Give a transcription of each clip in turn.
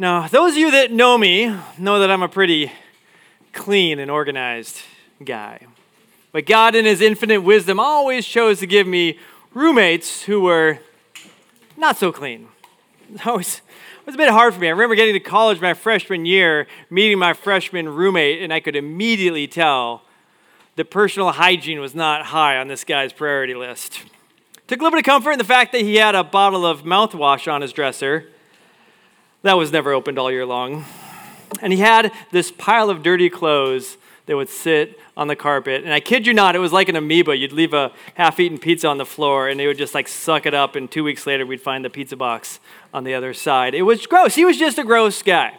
Now, those of you that know me know that I'm a pretty clean and organized guy. But God, in His infinite wisdom, always chose to give me roommates who were not so clean. It was, it was a bit hard for me. I remember getting to college my freshman year, meeting my freshman roommate, and I could immediately tell that personal hygiene was not high on this guy's priority list. Took a little bit of comfort in the fact that he had a bottle of mouthwash on his dresser that was never opened all year long. And he had this pile of dirty clothes that would sit on the carpet. And I kid you not, it was like an amoeba. You'd leave a half eaten pizza on the floor and they would just like suck it up. And two weeks later, we'd find the pizza box on the other side. It was gross. He was just a gross guy.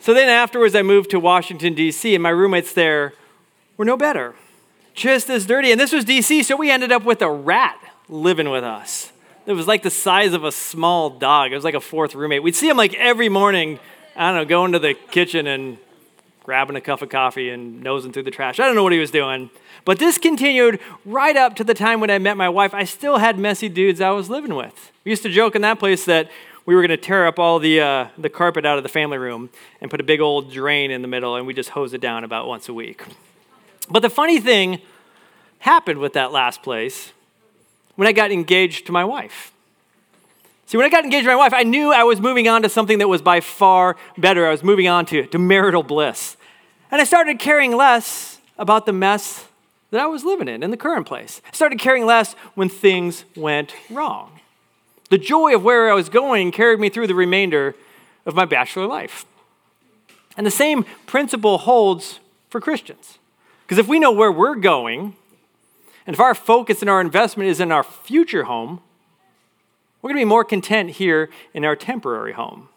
So then afterwards, I moved to Washington, D.C., and my roommates there were no better. Just as dirty. And this was D.C., so we ended up with a rat living with us. It was like the size of a small dog. It was like a fourth roommate. We'd see him like every morning, I don't know, going to the kitchen and grabbing a cup of coffee and nosing through the trash. I don't know what he was doing. But this continued right up to the time when I met my wife. I still had messy dudes I was living with. We used to joke in that place that we were going to tear up all the, uh, the carpet out of the family room and put a big old drain in the middle, and we just hose it down about once a week. But the funny thing happened with that last place when I got engaged to my wife. See, when I got engaged to my wife, I knew I was moving on to something that was by far better. I was moving on to, to marital bliss. And I started caring less about the mess that I was living in in the current place. I started caring less when things went wrong. The joy of where I was going carried me through the remainder of my bachelor life. And the same principle holds for Christians. Because if we know where we're going, and if our focus and our investment is in our future home, we're going to be more content here in our temporary home.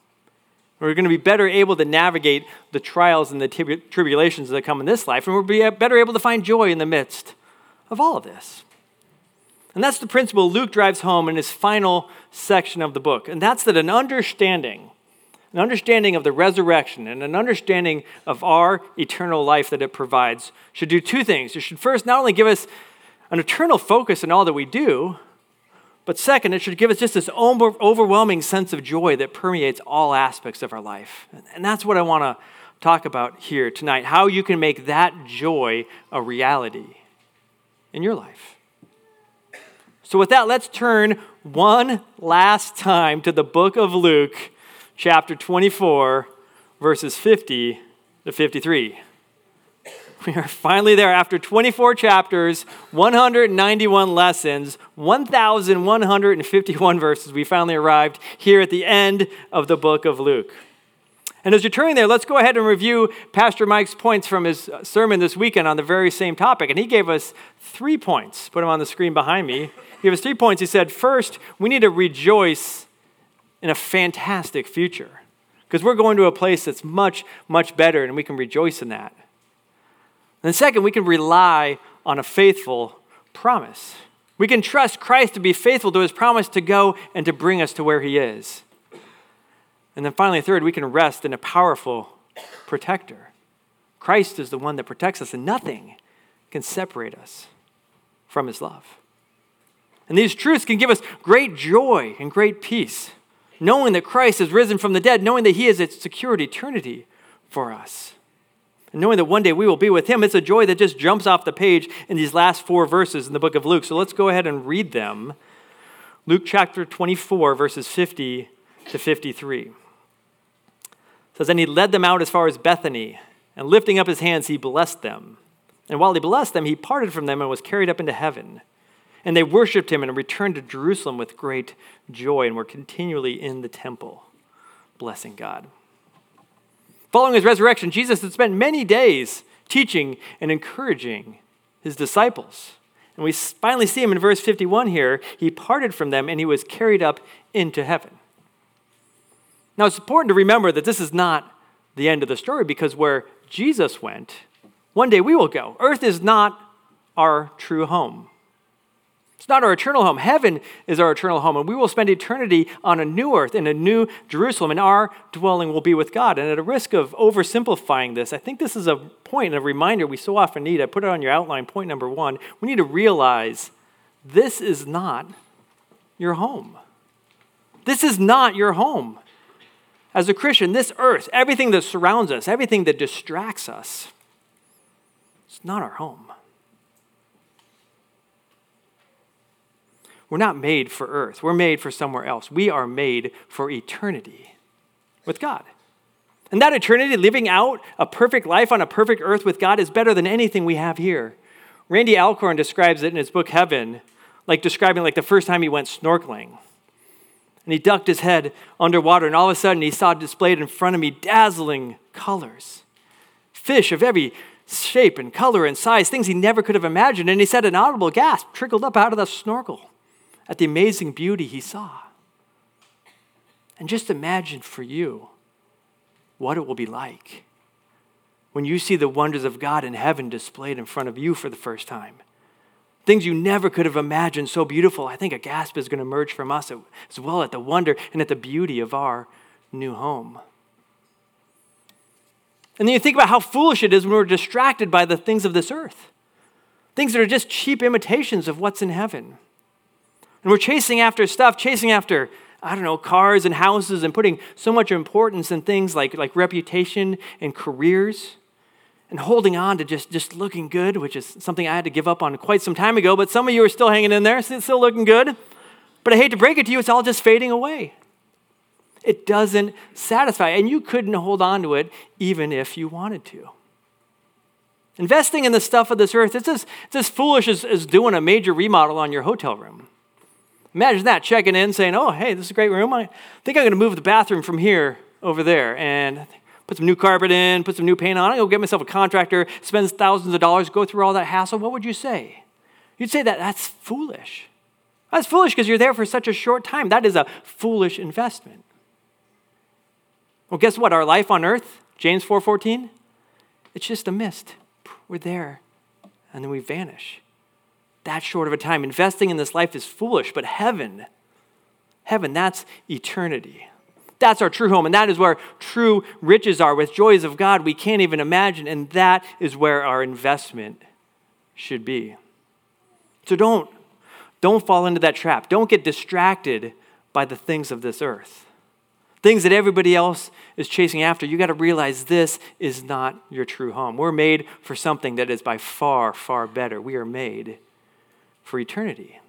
We're going to be better able to navigate the trials and the tribulations that come in this life, and we'll be better able to find joy in the midst of all of this. And that's the principle Luke drives home in his final section of the book. And that's that an understanding, an understanding of the resurrection and an understanding of our eternal life that it provides should do two things. It should first not only give us an eternal focus in all that we do, but second, it should give us just this overwhelming sense of joy that permeates all aspects of our life. And that's what I want to talk about here tonight how you can make that joy a reality in your life. So, with that, let's turn one last time to the book of Luke, chapter 24, verses 50 to 53. We are finally there after 24 chapters, 191 lessons, 1,151 verses. We finally arrived here at the end of the book of Luke. And as you're turning there, let's go ahead and review Pastor Mike's points from his sermon this weekend on the very same topic. And he gave us three points. Put them on the screen behind me. He gave us three points. He said, first, we need to rejoice in a fantastic future because we're going to a place that's much, much better, and we can rejoice in that. And second, we can rely on a faithful promise. We can trust Christ to be faithful to his promise to go and to bring us to where he is. And then finally, third, we can rest in a powerful protector. Christ is the one that protects us, and nothing can separate us from his love. And these truths can give us great joy and great peace, knowing that Christ has risen from the dead, knowing that he has secured eternity for us. And knowing that one day we will be with him, it's a joy that just jumps off the page in these last four verses in the book of Luke. So let's go ahead and read them. Luke chapter 24, verses 50 to 53. It says, And he led them out as far as Bethany, and lifting up his hands, he blessed them. And while he blessed them, he parted from them and was carried up into heaven. And they worshiped him and returned to Jerusalem with great joy and were continually in the temple, blessing God. Following his resurrection, Jesus had spent many days teaching and encouraging his disciples. And we finally see him in verse 51 here. He parted from them and he was carried up into heaven. Now, it's important to remember that this is not the end of the story because where Jesus went, one day we will go. Earth is not our true home. It's not our eternal home. Heaven is our eternal home, and we will spend eternity on a new earth in a new Jerusalem, and our dwelling will be with God. And at a risk of oversimplifying this, I think this is a and a reminder we so often need. I put it on your outline, point number one. We need to realize this is not your home. This is not your home. as a Christian, this earth, everything that surrounds us, everything that distracts us, it's not our home. We're not made for earth. We're made for somewhere else. We are made for eternity with God. And that eternity, living out a perfect life on a perfect earth with God, is better than anything we have here. Randy Alcorn describes it in his book Heaven, like describing like the first time he went snorkeling. And he ducked his head underwater, and all of a sudden he saw displayed in front of me dazzling colors. Fish of every shape and color and size, things he never could have imagined. And he said an audible gasp trickled up out of the snorkel at the amazing beauty he saw. And just imagine for you what it will be like when you see the wonders of God in heaven displayed in front of you for the first time. Things you never could have imagined so beautiful. I think a gasp is going to emerge from us as well at the wonder and at the beauty of our new home. And then you think about how foolish it is when we're distracted by the things of this earth, things that are just cheap imitations of what's in heaven. And we're chasing after stuff, chasing after, I don't know, cars and houses, and putting so much importance in things like, like reputation and careers and holding on to just, just looking good, which is something I had to give up on quite some time ago, but some of you are still hanging in there, still looking good. But I hate to break it to you, it's all just fading away. It doesn't satisfy, and you couldn't hold on to it even if you wanted to. Investing in the stuff of this earth, it's as, it's as foolish as, as doing a major remodel on your hotel room. Imagine that, checking in, saying, Oh, hey, this is a great room. I think I'm going to move the bathroom from here over there. And put some new carpet in, put some new paint on. I go get myself a contractor, spends thousands of dollars, go through all that hassle. What would you say? You'd say that that's foolish. That's foolish because you're there for such a short time. That is a foolish investment. Well, guess what? Our life on earth, James 4:14, it's just a mist. We're there, and then we vanish. That short of a time. Investing in this life is foolish, but heaven, heaven, that's eternity. That's our true home, and that is where true riches are with joys of God we can't even imagine, and that is where our investment should be. So don't, don't fall into that trap. Don't get distracted by the things of this earth. Things that everybody else is chasing after. You got to realize this is not your true home. We're made for something that is by far, far better. We are made for eternity.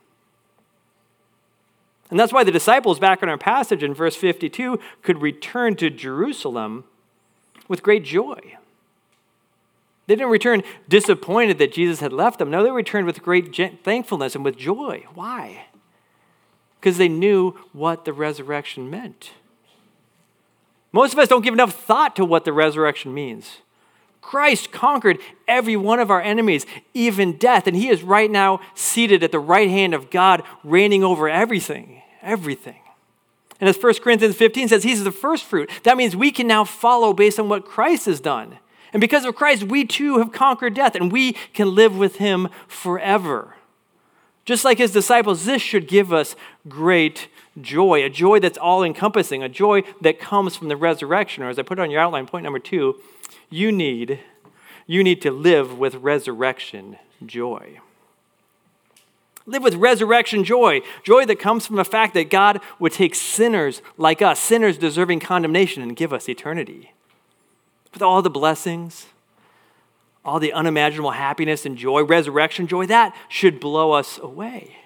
And that's why the disciples, back in our passage in verse 52, could return to Jerusalem with great joy. They didn't return disappointed that Jesus had left them. No, they returned with great thankfulness and with joy. Why? Because they knew what the resurrection meant. Most of us don't give enough thought to what the resurrection means. Christ conquered every one of our enemies, even death, and he is right now seated at the right hand of God, reigning over everything everything. And as 1 Corinthians 15 says, He's the first fruit. That means we can now follow based on what Christ has done. And because of Christ, we too have conquered death and we can live with Him forever. Just like His disciples, this should give us great joy, a joy that's all encompassing, a joy that comes from the resurrection. Or as I put on your outline, point number two, you need, you need to live with resurrection joy. Live with resurrection joy, joy that comes from the fact that God would take sinners like us, sinners deserving condemnation, and give us eternity. With all the blessings, all the unimaginable happiness and joy, resurrection joy, that should blow us away.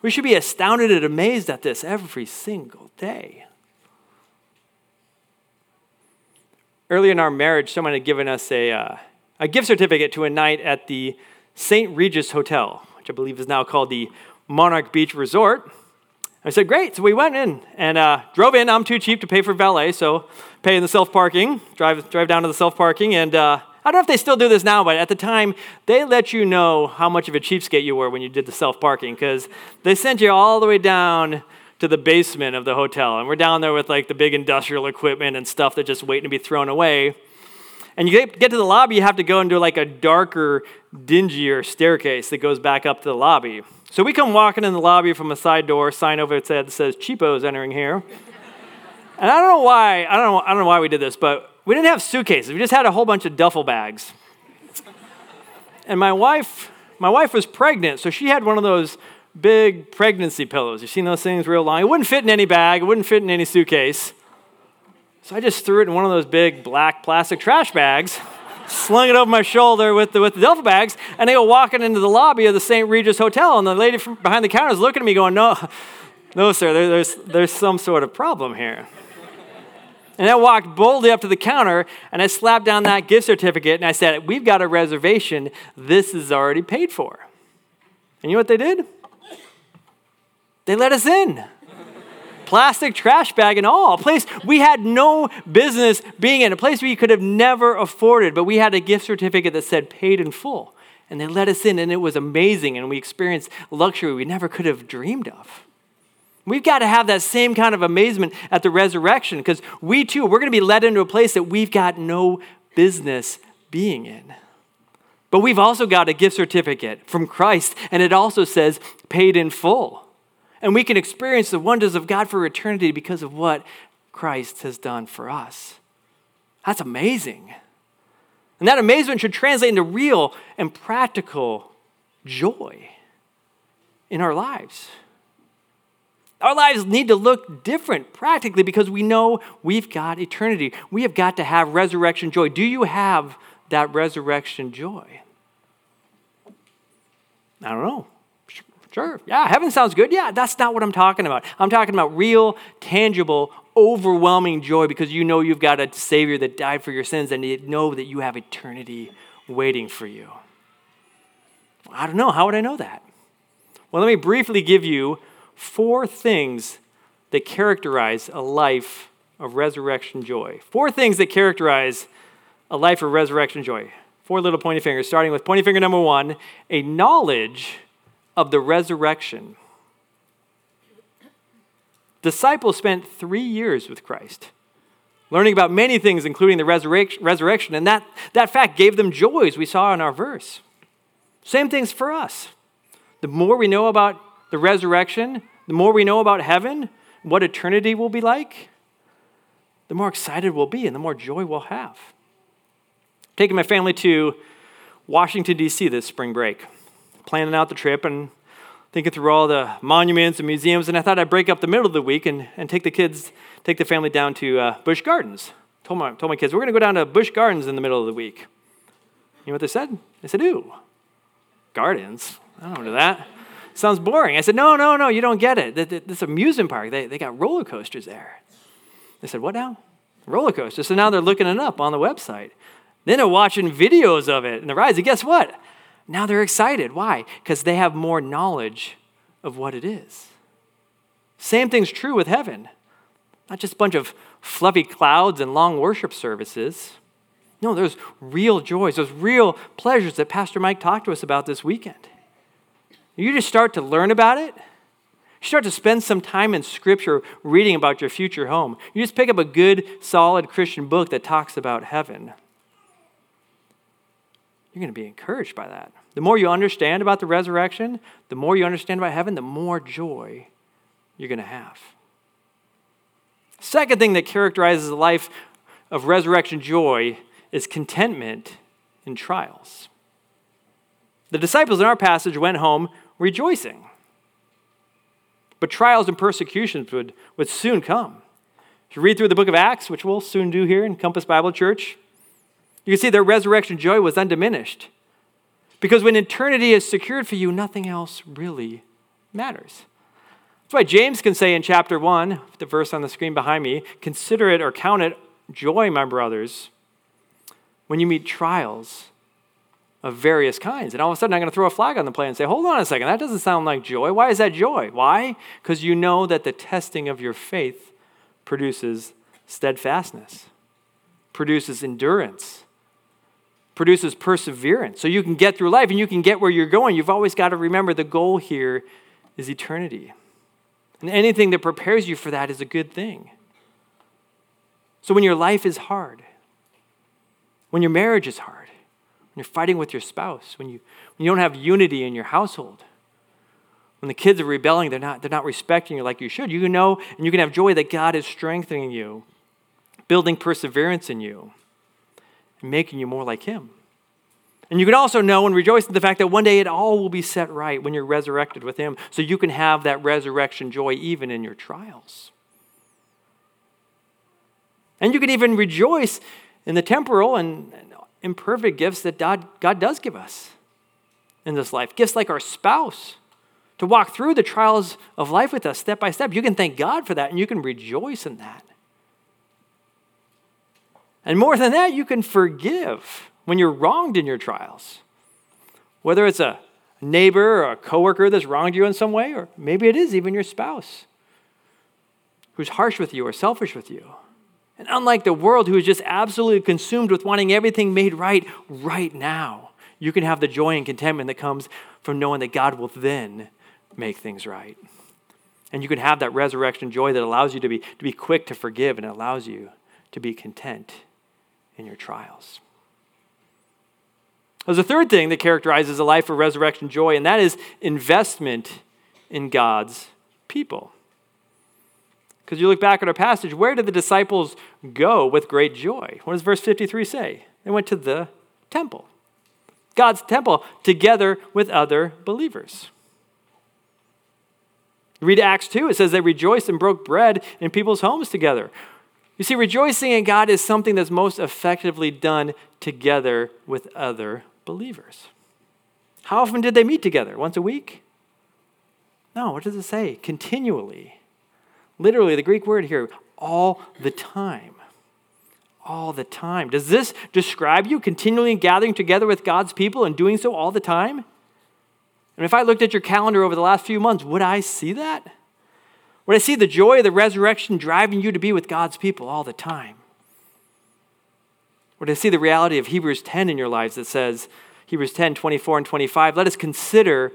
We should be astounded and amazed at this every single day. Early in our marriage, someone had given us a, uh, a gift certificate to a night at the St. Regis Hotel which I believe is now called the Monarch Beach Resort. I said, great. So we went in and uh, drove in. I'm too cheap to pay for valet, so pay in the self parking, drive, drive down to the self parking. And uh, I don't know if they still do this now, but at the time, they let you know how much of a cheapskate you were when you did the self parking because they sent you all the way down to the basement of the hotel. And we're down there with like the big industrial equipment and stuff that's just waiting to be thrown away. And you get to the lobby, you have to go into like a darker, dingier staircase that goes back up to the lobby. So we come walking in the lobby from a side door, sign over its head that says cheapos entering here. and I don't know why, I don't know, I don't know why we did this, but we didn't have suitcases. We just had a whole bunch of duffel bags. and my wife, my wife was pregnant, so she had one of those big pregnancy pillows. You've seen those things real long. It wouldn't fit in any bag, it wouldn't fit in any suitcase. So I just threw it in one of those big black plastic trash bags, slung it over my shoulder with the, with the duffel bags, and I go walking into the lobby of the St. Regis Hotel, and the lady from behind the counter is looking at me going, no, no, sir, there, there's, there's some sort of problem here. And I walked boldly up to the counter and I slapped down that gift certificate and I said, We've got a reservation. This is already paid for. And you know what they did? They let us in. Plastic trash bag and all. A place we had no business being in, a place we could have never afforded, but we had a gift certificate that said paid in full. And they let us in, and it was amazing, and we experienced luxury we never could have dreamed of. We've got to have that same kind of amazement at the resurrection because we too, we're going to be led into a place that we've got no business being in. But we've also got a gift certificate from Christ, and it also says paid in full. And we can experience the wonders of God for eternity because of what Christ has done for us. That's amazing. And that amazement should translate into real and practical joy in our lives. Our lives need to look different practically because we know we've got eternity. We have got to have resurrection joy. Do you have that resurrection joy? I don't know. Sure. Yeah, heaven sounds good. Yeah, that's not what I'm talking about. I'm talking about real, tangible, overwhelming joy because you know you've got a Savior that died for your sins and you know that you have eternity waiting for you. I don't know. How would I know that? Well, let me briefly give you four things that characterize a life of resurrection joy. Four things that characterize a life of resurrection joy. Four little pointy fingers, starting with pointy finger number one a knowledge of the resurrection. Disciples spent three years with Christ, learning about many things, including the resurrection, and that, that fact gave them joy, as we saw in our verse. Same things for us. The more we know about the resurrection, the more we know about heaven, what eternity will be like, the more excited we'll be and the more joy we'll have. Taking my family to Washington, D.C. this spring break, planning out the trip and thinking through all the monuments and museums, and I thought I'd break up the middle of the week and, and take the kids, take the family down to uh, Busch Gardens. Told my, told my kids, we're going to go down to Busch Gardens in the middle of the week. You know what they said? They said, ooh, gardens? I don't know that sounds boring. I said, no, no, no, you don't get it. This amusement park, they, they got roller coasters there. They said, what now? Roller coasters. So now they're looking it up on the website. Then they're watching videos of it and the rides. And guess what? Now they're excited. Why? Because they have more knowledge of what it is. Same thing's true with heaven. Not just a bunch of fluffy clouds and long worship services. No, there's real joys, those real pleasures that Pastor Mike talked to us about this weekend. You just start to learn about it. You start to spend some time in Scripture reading about your future home. You just pick up a good, solid Christian book that talks about heaven. You're going to be encouraged by that. The more you understand about the resurrection, the more you understand about heaven, the more joy you're going to have. Second thing that characterizes a life of resurrection joy is contentment in trials. The disciples in our passage went home rejoicing. But trials and persecutions would, would soon come. If you read through the book of Acts, which we'll soon do here in Compass Bible Church, you can see their resurrection joy was undiminished. Because when eternity is secured for you, nothing else really matters. That's why James can say in chapter 1, the verse on the screen behind me, consider it or count it joy, my brothers, when you meet trials of various kinds. And all of a sudden, I'm going to throw a flag on the play and say, hold on a second, that doesn't sound like joy. Why is that joy? Why? Because you know that the testing of your faith produces steadfastness, produces endurance, produces perseverance. So you can get through life and you can get where you're going. You've always got to remember the goal here is eternity. And anything that prepares you for that is a good thing. So when your life is hard, when your marriage is hard, you're fighting with your spouse, when you, when you don't have unity in your household, when the kids are rebelling, they're not, they're not respecting you like you should, you know and you can have joy that God is strengthening you, building perseverance in you, and making you more like Him. And you can also know and rejoice in the fact that one day it all will be set right when you're resurrected with Him, so you can have that resurrection joy even in your trials. And you can even rejoice in the temporal and imperfect gifts that God, God does give us in this life. Gifts like our spouse, to walk through the trials of life with us step by step. You can thank God for that and you can rejoice in that. And more than that, you can forgive when you're wronged in your trials. Whether it's a neighbor or a coworker that's wronged you in some way, or maybe it is even your spouse who's harsh with you or selfish with you. And unlike the world who is just absolutely consumed with wanting everything made right right now, you can have the joy and contentment that comes from knowing that God will then make things right. And you can have that resurrection joy that allows you to be, to be quick to forgive and allows you to be content in your trials. There's a third thing that characterizes a life of resurrection joy, and that is investment in God's people. Because you look back at our passage, where did the disciples go with great joy? What does verse 53 say? They went to the temple, God's temple, together with other believers. Read Acts 2, it says they rejoiced and broke bread in people's homes together. You see, rejoicing in God is something that's most effectively done together with other believers. How often did they meet together? Once a week? No, what does it say? Continually. Literally, the Greek word here, all the time. All the time. Does this describe you continually gathering together with God's people and doing so all the time? And if I looked at your calendar over the last few months, would I see that? Would I see the joy of the resurrection driving you to be with God's people all the time? Would I see the reality of Hebrews 10 in your lives that says, Hebrews 10, 24 and 25, let us consider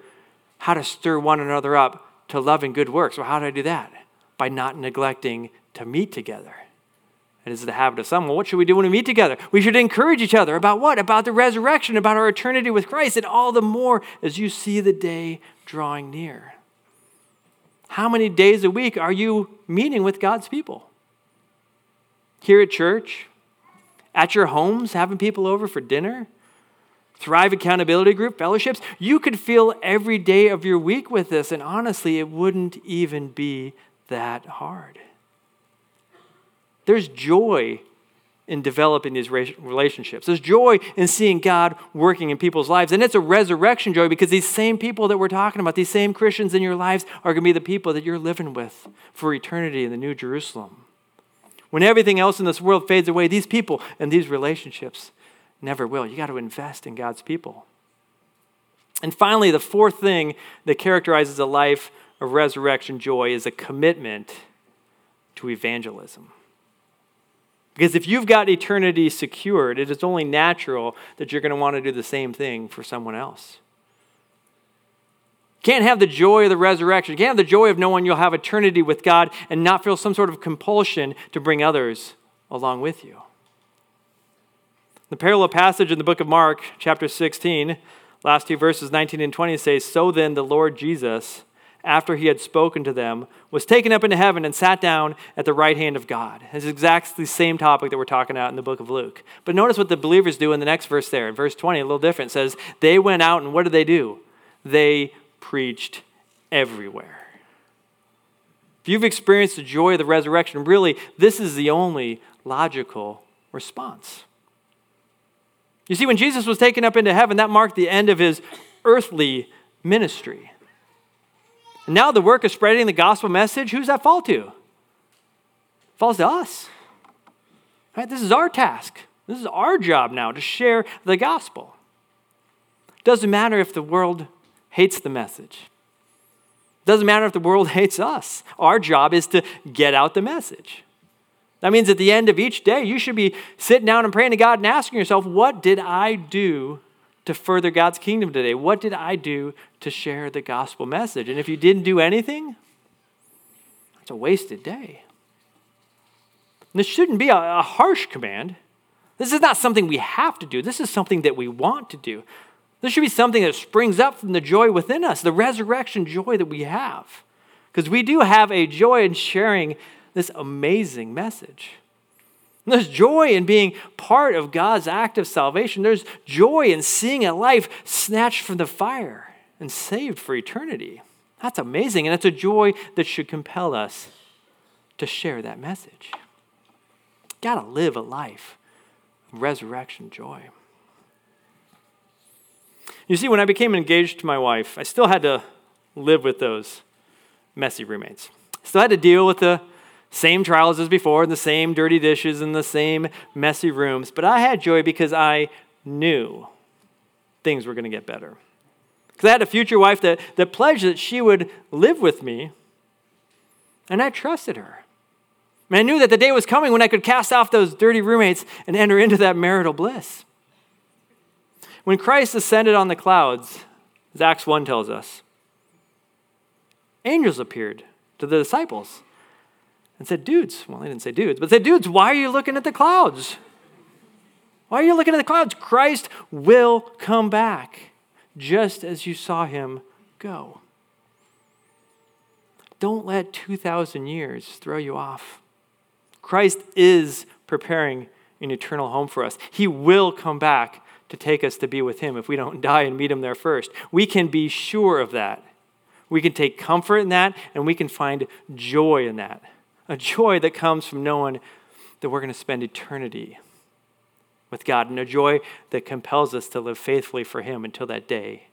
how to stir one another up to love and good works. Well, how do I do that? By not neglecting to meet together. And It is the habit of some. Well, what should we do when we meet together? We should encourage each other about what? About the resurrection, about our eternity with Christ, and all the more as you see the day drawing near. How many days a week are you meeting with God's people? Here at church, at your homes, having people over for dinner, Thrive Accountability Group, fellowships. You could fill every day of your week with this, and honestly, it wouldn't even be that hard. There's joy in developing these relationships. There's joy in seeing God working in people's lives. And it's a resurrection joy because these same people that we're talking about, these same Christians in your lives, are going to be the people that you're living with for eternity in the New Jerusalem. When everything else in this world fades away, these people and these relationships never will. You got to invest in God's people. And finally, the fourth thing that characterizes a life of resurrection joy is a commitment to evangelism. Because if you've got eternity secured, it is only natural that you're going to want to do the same thing for someone else. You can't have the joy of the resurrection. You can't have the joy of knowing you'll have eternity with God and not feel some sort of compulsion to bring others along with you. The parallel passage in the book of Mark, chapter 16, last two verses 19 and 20 say, So then the Lord Jesus after he had spoken to them, was taken up into heaven and sat down at the right hand of God. It's exactly the same topic that we're talking about in the book of Luke. But notice what the believers do in the next verse there. In verse 20, a little different. Says, They went out and what did they do? They preached everywhere. If you've experienced the joy of the resurrection, really, this is the only logical response. You see, when Jesus was taken up into heaven, that marked the end of his earthly ministry. And now the work of spreading the gospel message, who's that fall to? It falls to us. Right? This is our task. This is our job now to share the gospel. It Doesn't matter if the world hates the message. It Doesn't matter if the world hates us. Our job is to get out the message. That means at the end of each day, you should be sitting down and praying to God and asking yourself, what did I do to further God's kingdom today? What did I do to share the gospel message? And if you didn't do anything, it's a wasted day. this shouldn't be a, a harsh command. This is not something we have to do. This is something that we want to do. This should be something that springs up from the joy within us, the resurrection joy that we have. Because we do have a joy in sharing this amazing message. There's joy in being part of God's act of salvation. There's joy in seeing a life snatched from the fire and saved for eternity. That's amazing, and it's a joy that should compel us to share that message. Got to live a life of resurrection joy. You see, when I became engaged to my wife, I still had to live with those messy roommates. Still had to deal with the same trials as before, and the same dirty dishes, and the same messy rooms. But I had joy because I knew things were going to get better. Because I had a future wife that, that pledged that she would live with me, and I trusted her. And I knew that the day was coming when I could cast off those dirty roommates and enter into that marital bliss. When Christ ascended on the clouds, as Acts 1 tells us, angels appeared to the disciples and said, Dudes, well, they didn't say dudes, but said, Dudes, why are you looking at the clouds? Why are you looking at the clouds? Christ will come back just as you saw him go. Don't let 2,000 years throw you off. Christ is preparing an eternal home for us. He will come back to take us to be with Him if we don't die and meet Him there first. We can be sure of that. We can take comfort in that, and we can find joy in that. A joy that comes from knowing that we're going to spend eternity with God, and a joy that compels us to live faithfully for Him until that day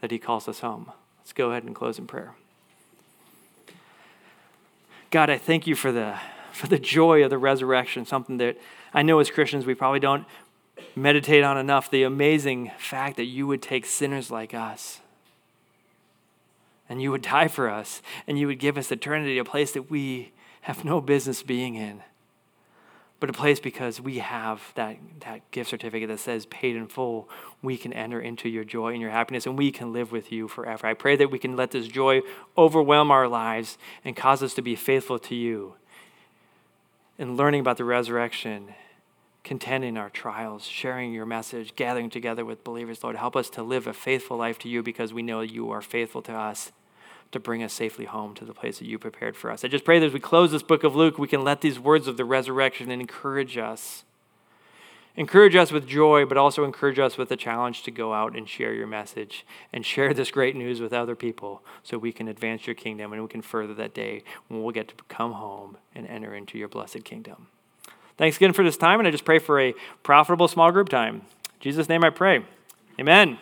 that He calls us home. Let's go ahead and close in prayer. God, I thank you for the, for the joy of the resurrection, something that I know as Christians we probably don't meditate on enough. The amazing fact that you would take sinners like us and you would die for us and you would give us eternity, a place that we have no business being in but a place because we have that, that gift certificate that says paid in full, we can enter into your joy and your happiness, and we can live with you forever. I pray that we can let this joy overwhelm our lives and cause us to be faithful to you in learning about the resurrection, contending our trials, sharing your message, gathering together with believers. Lord, help us to live a faithful life to you because we know you are faithful to us to bring us safely home to the place that you prepared for us. I just pray that as we close this book of Luke, we can let these words of the resurrection encourage us. Encourage us with joy, but also encourage us with the challenge to go out and share your message and share this great news with other people so we can advance your kingdom and we can further that day when we'll get to come home and enter into your blessed kingdom. Thanks again for this time, and I just pray for a profitable small group time. In Jesus' name I pray. Amen.